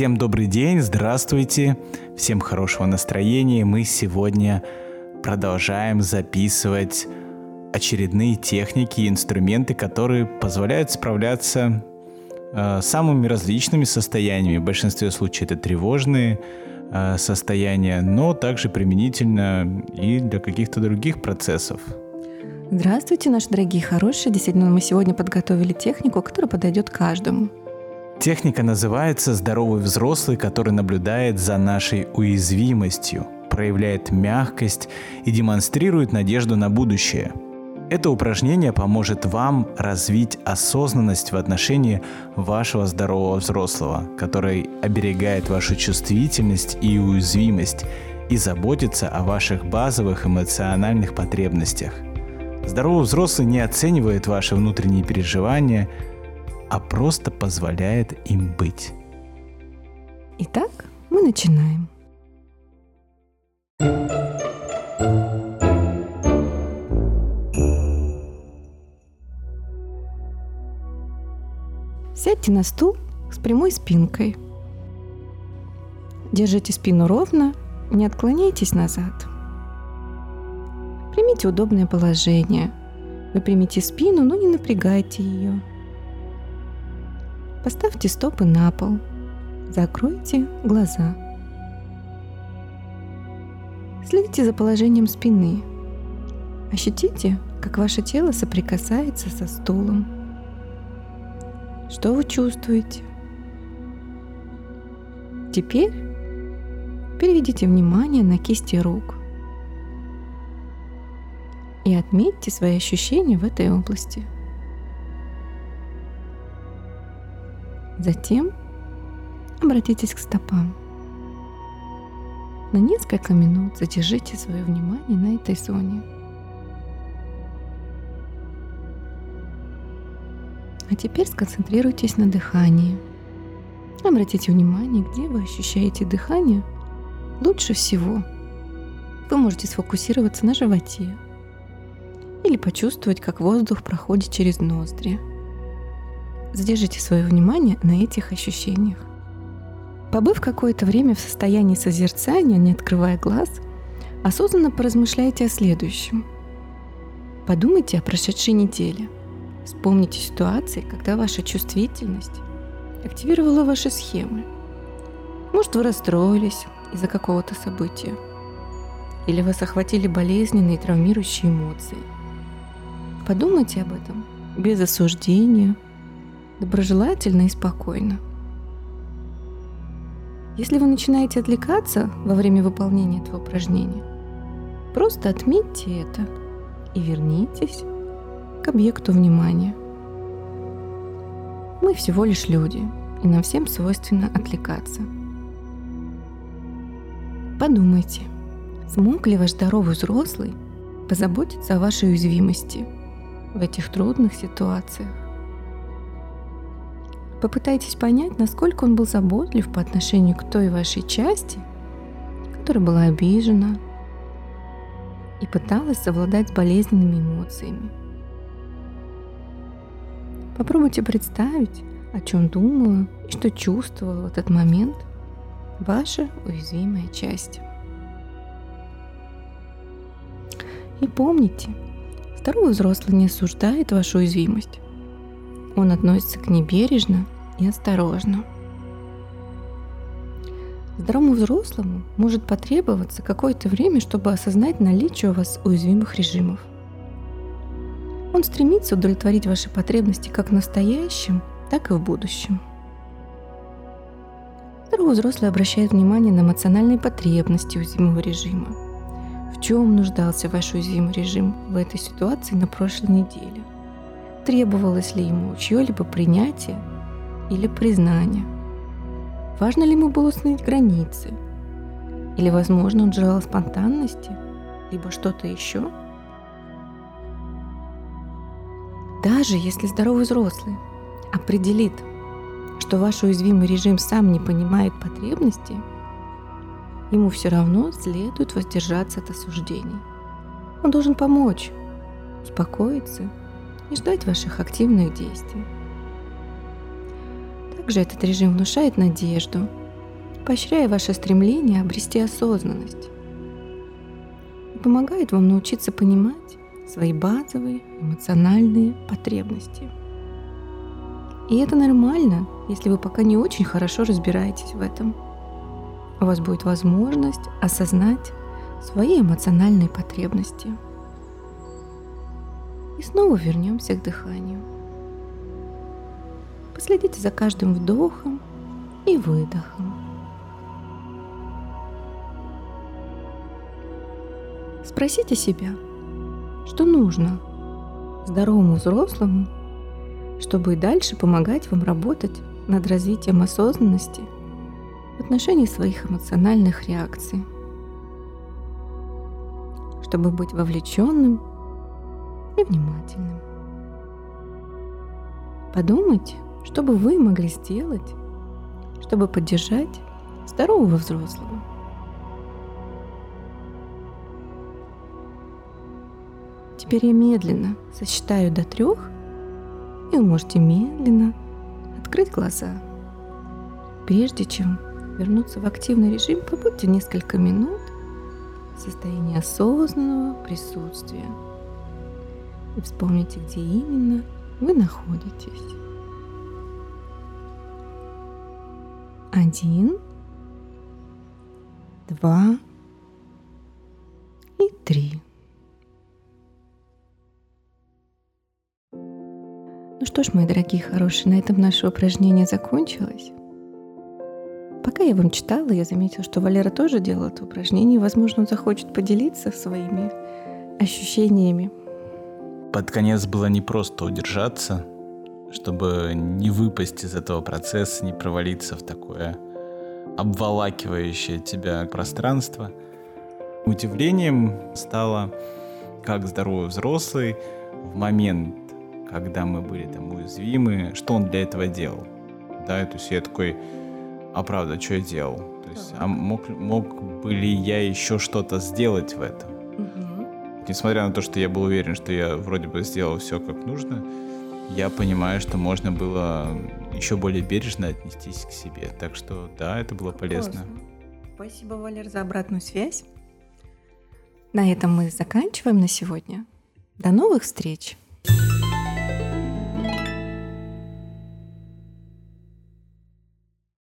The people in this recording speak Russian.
Всем добрый день, здравствуйте, всем хорошего настроения. Мы сегодня продолжаем записывать очередные техники и инструменты, которые позволяют справляться э, самыми различными состояниями. В большинстве случаев это тревожные э, состояния, но также применительно и для каких-то других процессов. Здравствуйте, наши дорогие хорошие. Действительно, мы сегодня подготовили технику, которая подойдет каждому. Техника называется «Здоровый взрослый, который наблюдает за нашей уязвимостью, проявляет мягкость и демонстрирует надежду на будущее». Это упражнение поможет вам развить осознанность в отношении вашего здорового взрослого, который оберегает вашу чувствительность и уязвимость и заботится о ваших базовых эмоциональных потребностях – Здоровый взрослый не оценивает ваши внутренние переживания, а просто позволяет им быть. Итак, мы начинаем. Сядьте на стул с прямой спинкой. Держите спину ровно, не отклоняйтесь назад. Примите удобное положение. Выпрямите спину, но не напрягайте ее. Поставьте стопы на пол. Закройте глаза. Следите за положением спины. Ощутите, как ваше тело соприкасается со стулом. Что вы чувствуете? Теперь переведите внимание на кисти рук и отметьте свои ощущения в этой области. Затем обратитесь к стопам. На несколько минут задержите свое внимание на этой зоне. А теперь сконцентрируйтесь на дыхании. Обратите внимание, где вы ощущаете дыхание лучше всего. Вы можете сфокусироваться на животе, или почувствовать, как воздух проходит через ноздри. Задержите свое внимание на этих ощущениях. Побыв какое-то время в состоянии созерцания, не открывая глаз, осознанно поразмышляйте о следующем. Подумайте о прошедшей неделе. Вспомните ситуации, когда ваша чувствительность активировала ваши схемы. Может, вы расстроились из-за какого-то события. Или вас охватили болезненные травмирующие эмоции – Подумайте об этом без осуждения, доброжелательно и спокойно. Если вы начинаете отвлекаться во время выполнения этого упражнения, просто отметьте это и вернитесь к объекту внимания. Мы всего лишь люди, и нам всем свойственно отвлекаться. Подумайте, смог ли ваш здоровый взрослый позаботиться о вашей уязвимости – в этих трудных ситуациях. Попытайтесь понять, насколько он был заботлив по отношению к той вашей части, которая была обижена и пыталась совладать с болезненными эмоциями. Попробуйте представить, о чем думала и что чувствовала в этот момент ваша уязвимая часть. И помните, Второй взрослый не осуждает вашу уязвимость. Он относится к ней бережно и осторожно. Здоровому взрослому может потребоваться какое-то время, чтобы осознать наличие у вас уязвимых режимов. Он стремится удовлетворить ваши потребности как в настоящем, так и в будущем. Здоровый взрослый обращает внимание на эмоциональные потребности уязвимого режима – в чем нуждался ваш уязвимый режим в этой ситуации на прошлой неделе? Требовалось ли ему чье-либо принятие или признание? Важно ли ему было установить границы? Или, возможно, он желал спонтанности, либо что-то еще? Даже если здоровый взрослый определит, что ваш уязвимый режим сам не понимает потребностей, ему все равно следует воздержаться от осуждений. Он должен помочь, успокоиться и ждать ваших активных действий. Также этот режим внушает надежду поощряя ваше стремление обрести осознанность. Помогает вам научиться понимать свои базовые эмоциональные потребности. И это нормально, если вы пока не очень хорошо разбираетесь в этом. У вас будет возможность осознать свои эмоциональные потребности. И снова вернемся к дыханию. Последите за каждым вдохом и выдохом. Спросите себя, что нужно здоровому взрослому, чтобы и дальше помогать вам работать над развитием осознанности в отношении своих эмоциональных реакций, чтобы быть вовлеченным и внимательным. Подумайте, что бы вы могли сделать, чтобы поддержать здорового взрослого. Теперь я медленно сосчитаю до трех, и вы можете медленно открыть глаза. Прежде чем вернуться в активный режим, побудьте несколько минут в состоянии осознанного присутствия. И вспомните, где именно вы находитесь. Один, два и три. Ну что ж, мои дорогие хорошие, на этом наше упражнение закончилось. Пока я вам читала, я заметила, что Валера тоже делал это упражнение. Возможно, он захочет поделиться своими ощущениями. Под конец было не просто удержаться, чтобы не выпасть из этого процесса, не провалиться в такое обволакивающее тебя пространство. Удивлением стало, как здоровый взрослый в момент, когда мы были там уязвимы, что он для этого делал. Да, то есть я такой, а правда, что я делал? То есть, а мог, мог бы ли я еще что-то сделать в этом? Угу. Несмотря на то, что я был уверен, что я вроде бы сделал все как нужно, я понимаю, что можно было еще более бережно отнестись к себе. Так что да, это было полезно. Спасибо, Валер, за обратную связь. На этом мы заканчиваем на сегодня. До новых встреч!